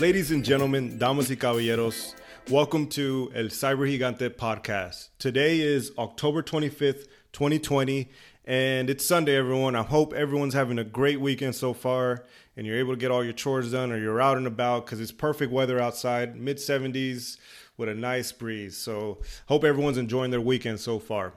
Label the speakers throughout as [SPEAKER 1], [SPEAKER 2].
[SPEAKER 1] Ladies and gentlemen, damas y caballeros, welcome to El Cyber Gigante podcast. Today is October 25th, 2020, and it's Sunday, everyone. I hope everyone's having a great weekend so far and you're able to get all your chores done or you're out and about because it's perfect weather outside, mid 70s with a nice breeze. So, hope everyone's enjoying their weekend so far.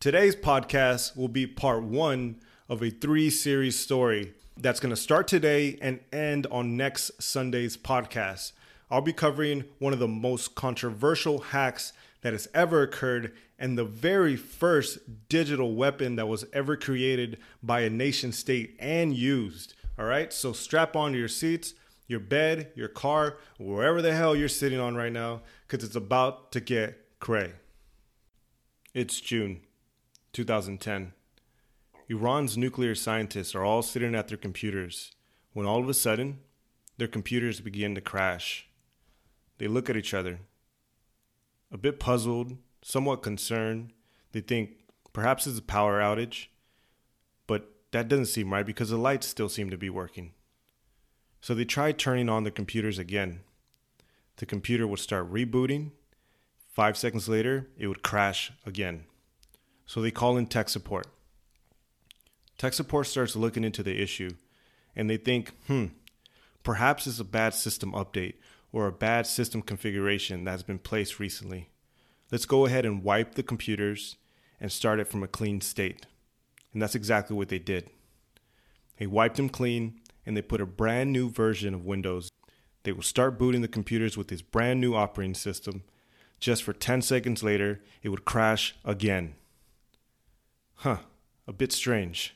[SPEAKER 1] Today's podcast will be part one of a three series story that's going to start today and end on next Sunday's podcast. I'll be covering one of the most controversial hacks that has ever occurred and the very first digital weapon that was ever created by a nation state and used. All right, so strap onto your seats, your bed, your car, wherever the hell you're sitting on right now, because it's about to get cray. It's June 2010. Iran's nuclear scientists are all sitting at their computers when all of a sudden their computers begin to crash. They look at each other, a bit puzzled, somewhat concerned. They think perhaps it's a power outage, but that doesn't seem right because the lights still seem to be working. So they try turning on the computers again. The computer would start rebooting. Five seconds later, it would crash again. So they call in tech support. Tech support starts looking into the issue and they think, hmm, perhaps it's a bad system update or a bad system configuration that's been placed recently. Let's go ahead and wipe the computers and start it from a clean state. And that's exactly what they did. They wiped them clean and they put a brand new version of Windows. They will start booting the computers with this brand new operating system. Just for 10 seconds later, it would crash again. Huh, a bit strange.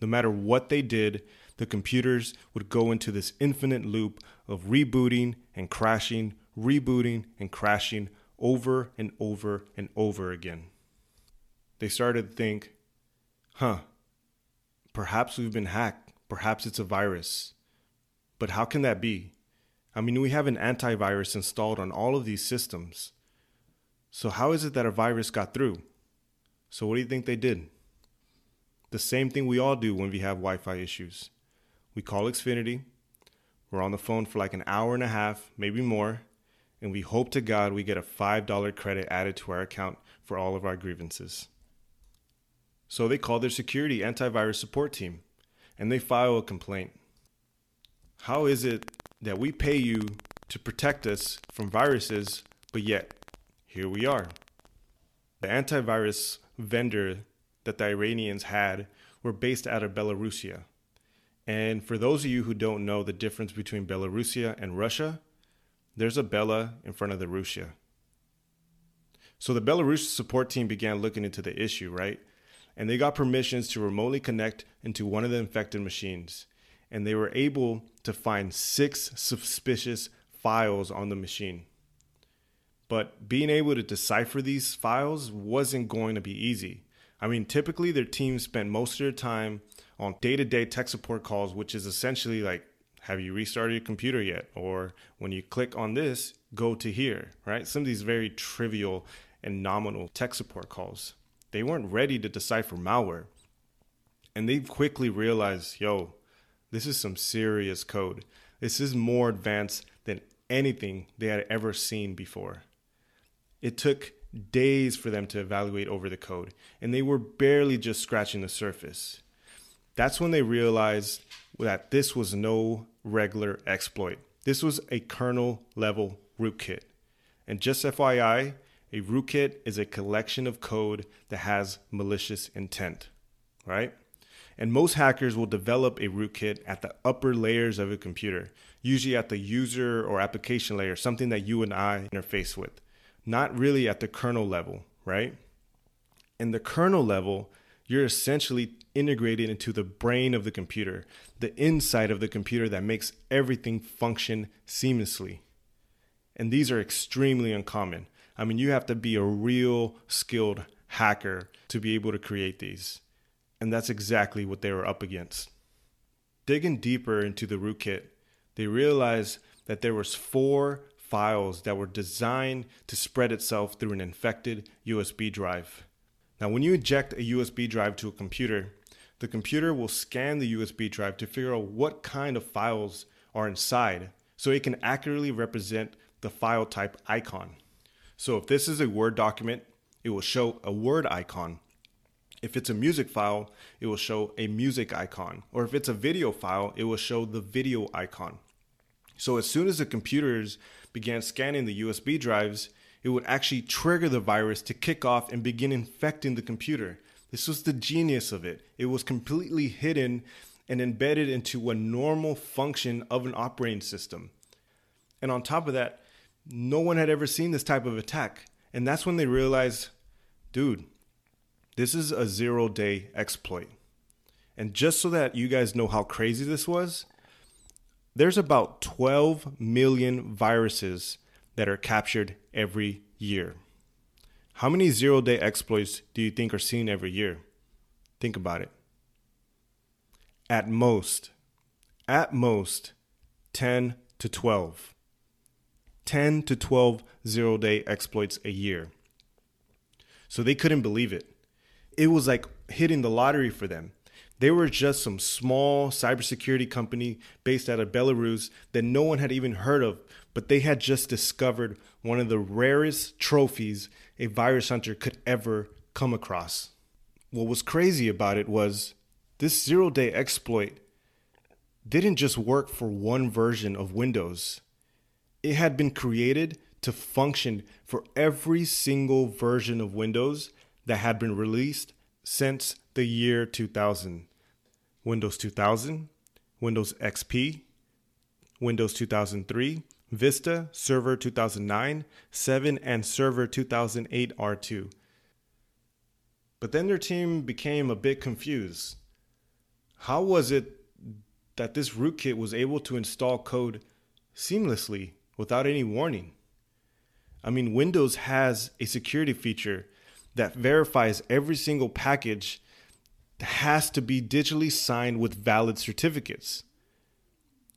[SPEAKER 1] No matter what they did, the computers would go into this infinite loop of rebooting and crashing, rebooting and crashing over and over and over again. They started to think, huh, perhaps we've been hacked. Perhaps it's a virus. But how can that be? I mean, we have an antivirus installed on all of these systems. So, how is it that a virus got through? So, what do you think they did? The same thing we all do when we have Wi Fi issues. We call Xfinity, we're on the phone for like an hour and a half, maybe more, and we hope to God we get a $5 credit added to our account for all of our grievances. So they call their security antivirus support team and they file a complaint. How is it that we pay you to protect us from viruses, but yet here we are? The antivirus vendor that the Iranians had were based out of Belarusia. And for those of you who don't know the difference between Belarusia and Russia, there's a Bella in front of the Russia. So the Belarus support team began looking into the issue, right? And they got permissions to remotely connect into one of the infected machines. And they were able to find six suspicious files on the machine. But being able to decipher these files wasn't going to be easy. I mean, typically their team spent most of their time on day to day tech support calls, which is essentially like, have you restarted your computer yet? Or when you click on this, go to here, right? Some of these very trivial and nominal tech support calls. They weren't ready to decipher malware. And they quickly realized, yo, this is some serious code. This is more advanced than anything they had ever seen before. It took days for them to evaluate over the code, and they were barely just scratching the surface. That's when they realized that this was no regular exploit. This was a kernel level rootkit. And just FYI, a rootkit is a collection of code that has malicious intent, right? And most hackers will develop a rootkit at the upper layers of a computer, usually at the user or application layer, something that you and I interface with not really at the kernel level, right? In the kernel level, you're essentially integrated into the brain of the computer, the inside of the computer that makes everything function seamlessly. And these are extremely uncommon. I mean, you have to be a real skilled hacker to be able to create these. And that's exactly what they were up against. Digging deeper into the rootkit, they realized that there was four files that were designed to spread itself through an infected USB drive. Now, when you eject a USB drive to a computer, the computer will scan the USB drive to figure out what kind of files are inside so it can accurately represent the file type icon. So if this is a Word document, it will show a Word icon. If it's a music file, it will show a music icon. Or if it's a video file, it will show the video icon. So as soon as the computers began scanning the USB drives, it would actually trigger the virus to kick off and begin infecting the computer. This was the genius of it. It was completely hidden and embedded into a normal function of an operating system. And on top of that, no one had ever seen this type of attack. And that's when they realized, dude, this is a zero day exploit. And just so that you guys know how crazy this was, there's about 12 million viruses that are captured every year. How many zero day exploits do you think are seen every year? Think about it. At most, at most, 10 to 12. 10 to 12 zero day exploits a year. So they couldn't believe it. It was like hitting the lottery for them. They were just some small cybersecurity company based out of Belarus that no one had even heard of, but they had just discovered one of the rarest trophies a virus hunter could ever come across. What was crazy about it was this zero day exploit didn't just work for one version of Windows, it had been created to function for every single version of Windows that had been released since the year 2000. Windows 2000, Windows XP, Windows 2003, Vista, Server 2009, 7, and Server 2008 R2. But then their team became a bit confused. How was it that this rootkit was able to install code seamlessly without any warning? I mean, Windows has a security feature that verifies every single package has to be digitally signed with valid certificates.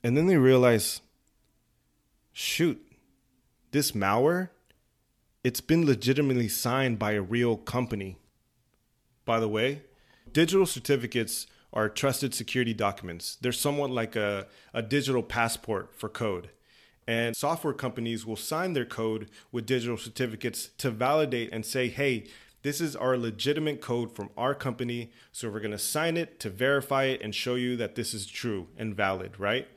[SPEAKER 1] And then they realize shoot, this malware, it's been legitimately signed by a real company. By the way, digital certificates are trusted security documents. They're somewhat like a, a digital passport for code. And software companies will sign their code with digital certificates to validate and say, hey, this is our legitimate code from our company. So we're going to sign it to verify it and show you that this is true and valid, right?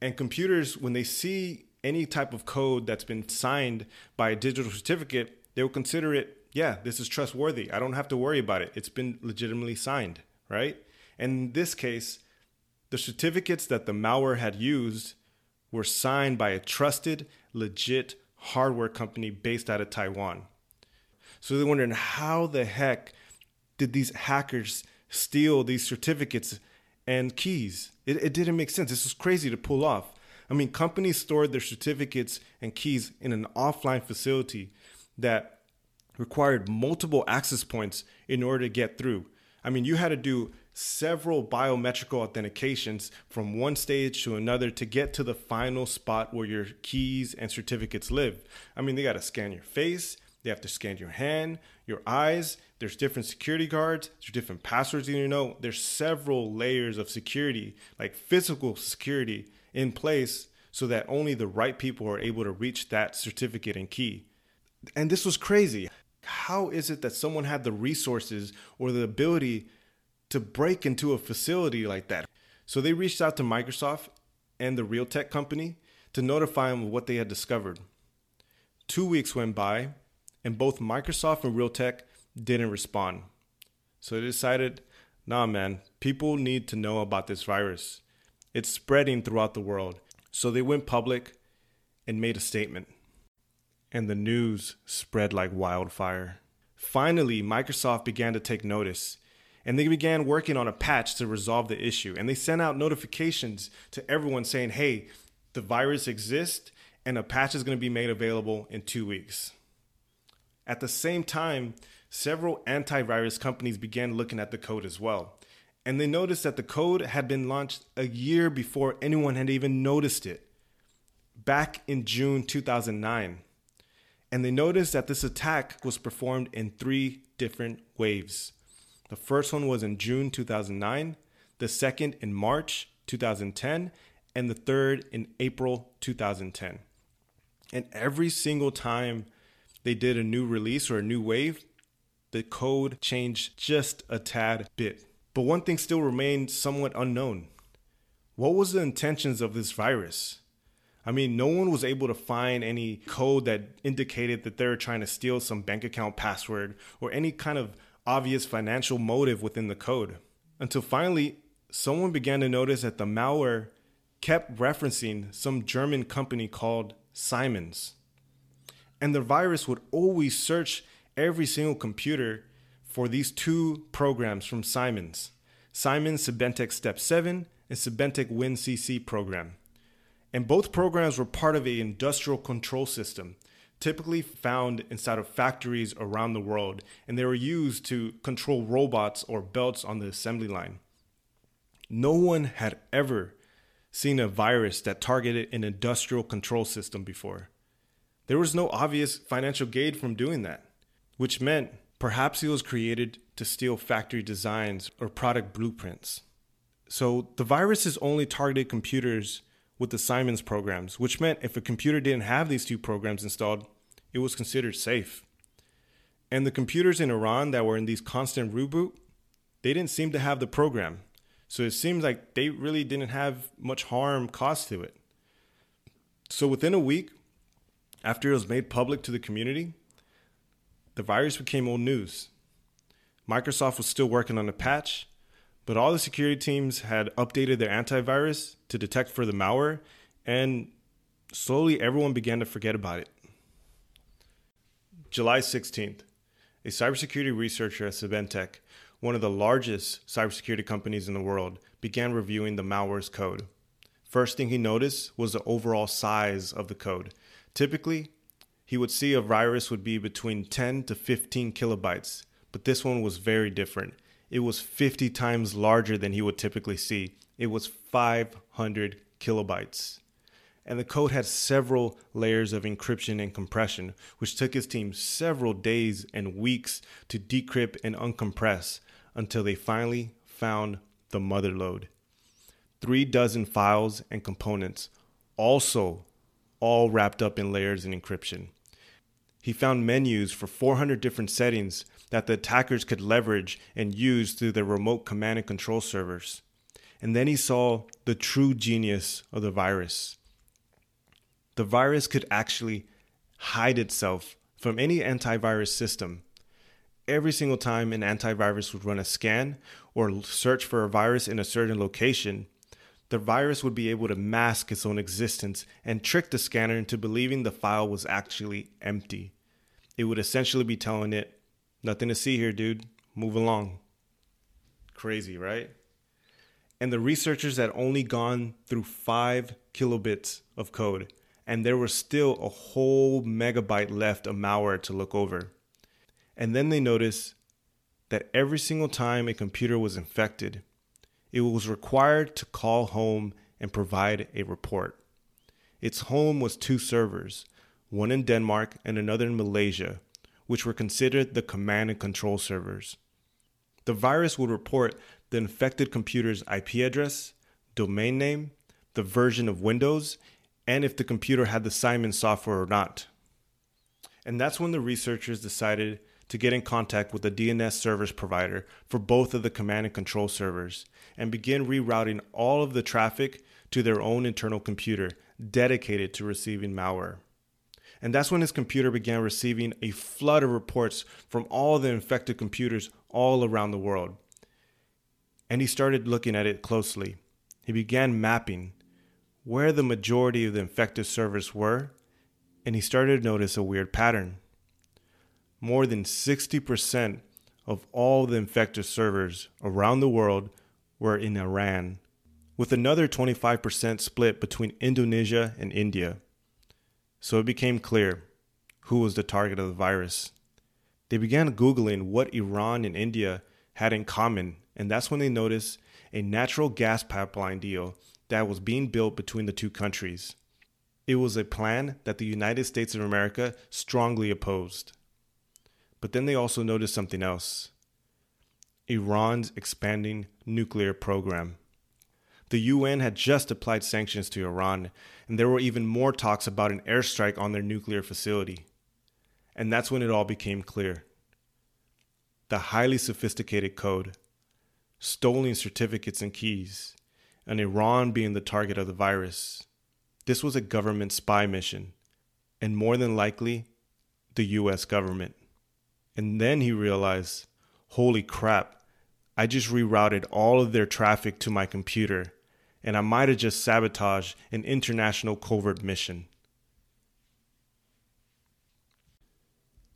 [SPEAKER 1] And computers, when they see any type of code that's been signed by a digital certificate, they will consider it, yeah, this is trustworthy. I don't have to worry about it. It's been legitimately signed, right? And in this case, the certificates that the malware had used were signed by a trusted, legit hardware company based out of Taiwan. So they're wondering how the heck did these hackers steal these certificates and keys? It, it didn't make sense. This was crazy to pull off. I mean, companies stored their certificates and keys in an offline facility that required multiple access points in order to get through. I mean, you had to do several biometrical authentications from one stage to another to get to the final spot where your keys and certificates live. I mean, they got to scan your face, they have to scan your hand, your eyes. There's different security guards. There's different passwords you know. There's several layers of security, like physical security, in place so that only the right people are able to reach that certificate and key. And this was crazy. How is it that someone had the resources or the ability to break into a facility like that? So they reached out to Microsoft and the Realtek company to notify them of what they had discovered. Two weeks went by, and both Microsoft and Realtek didn't respond. So they decided, nah, man, people need to know about this virus. It's spreading throughout the world. So they went public and made a statement. And the news spread like wildfire. Finally, Microsoft began to take notice and they began working on a patch to resolve the issue. And they sent out notifications to everyone saying, hey, the virus exists and a patch is going to be made available in two weeks. At the same time, several antivirus companies began looking at the code as well. And they noticed that the code had been launched a year before anyone had even noticed it, back in June 2009. And they noticed that this attack was performed in three different waves. The first one was in June 2009, the second in March 2010, and the third in April 2010. And every single time they did a new release or a new wave, the code changed just a tad bit. But one thing still remained somewhat unknown. What was the intentions of this virus? I mean, no one was able to find any code that indicated that they were trying to steal some bank account password or any kind of obvious financial motive within the code. Until finally, someone began to notice that the malware kept referencing some German company called Siemens. And the virus would always search every single computer for these two programs from Siemens Siemens Simatic Step 7 and Simatic WinCC program. And both programs were part of an industrial control system, typically found inside of factories around the world, and they were used to control robots or belts on the assembly line. No one had ever seen a virus that targeted an industrial control system before. There was no obvious financial gain from doing that, which meant perhaps it was created to steal factory designs or product blueprints. So the viruses only targeted computers with the Siemens programs, which meant if a computer didn't have these two programs installed, it was considered safe. And the computers in Iran that were in these constant reboot, they didn't seem to have the program. So it seems like they really didn't have much harm caused to it. So within a week, after it was made public to the community, the virus became old news. Microsoft was still working on a patch, but all the security teams had updated their antivirus to detect for the malware, and slowly everyone began to forget about it. July 16th, a cybersecurity researcher at Symantec, one of the largest cybersecurity companies in the world, began reviewing the malware's code. First thing he noticed was the overall size of the code. Typically, he would see a virus would be between 10 to 15 kilobytes, but this one was very different it was 50 times larger than he would typically see. It was 500 kilobytes. And the code had several layers of encryption and compression, which took his team several days and weeks to decrypt and uncompress until they finally found the mother lode. Three dozen files and components, also all wrapped up in layers and encryption. He found menus for 400 different settings that the attackers could leverage and use through their remote command and control servers. And then he saw the true genius of the virus. The virus could actually hide itself from any antivirus system. Every single time an antivirus would run a scan or search for a virus in a certain location, the virus would be able to mask its own existence and trick the scanner into believing the file was actually empty. It would essentially be telling it, Nothing to see here, dude. Move along. Crazy, right? And the researchers had only gone through five kilobits of code, and there was still a whole megabyte left of malware to look over. And then they noticed that every single time a computer was infected, it was required to call home and provide a report. Its home was two servers, one in Denmark and another in Malaysia, which were considered the command and control servers. The virus would report the infected computer's IP address, domain name, the version of Windows, and if the computer had the Siemens software or not. And that's when the researchers decided to get in contact with the DNS service provider for both of the command and control servers and begin rerouting all of the traffic to their own internal computer dedicated to receiving malware. And that's when his computer began receiving a flood of reports from all the infected computers all around the world. And he started looking at it closely. He began mapping where the majority of the infected servers were, and he started to notice a weird pattern. More than 60% of all the infected servers around the world were in Iran, with another 25% split between Indonesia and India. So it became clear who was the target of the virus. They began Googling what Iran and India had in common, and that's when they noticed a natural gas pipeline deal that was being built between the two countries. It was a plan that the United States of America strongly opposed. But then they also noticed something else Iran's expanding nuclear program. The UN had just applied sanctions to Iran, and there were even more talks about an airstrike on their nuclear facility. And that's when it all became clear. The highly sophisticated code, stolen certificates and keys, and Iran being the target of the virus. This was a government spy mission, and more than likely, the US government. And then he realized holy crap, I just rerouted all of their traffic to my computer, and I might have just sabotaged an international covert mission.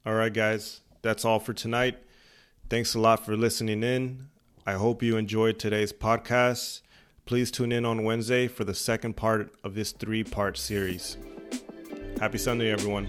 [SPEAKER 1] All right, guys, that's all for tonight. Thanks a lot for listening in. I hope you enjoyed today's podcast. Please tune in on Wednesday for the second part of this three part series. Happy Sunday, everyone.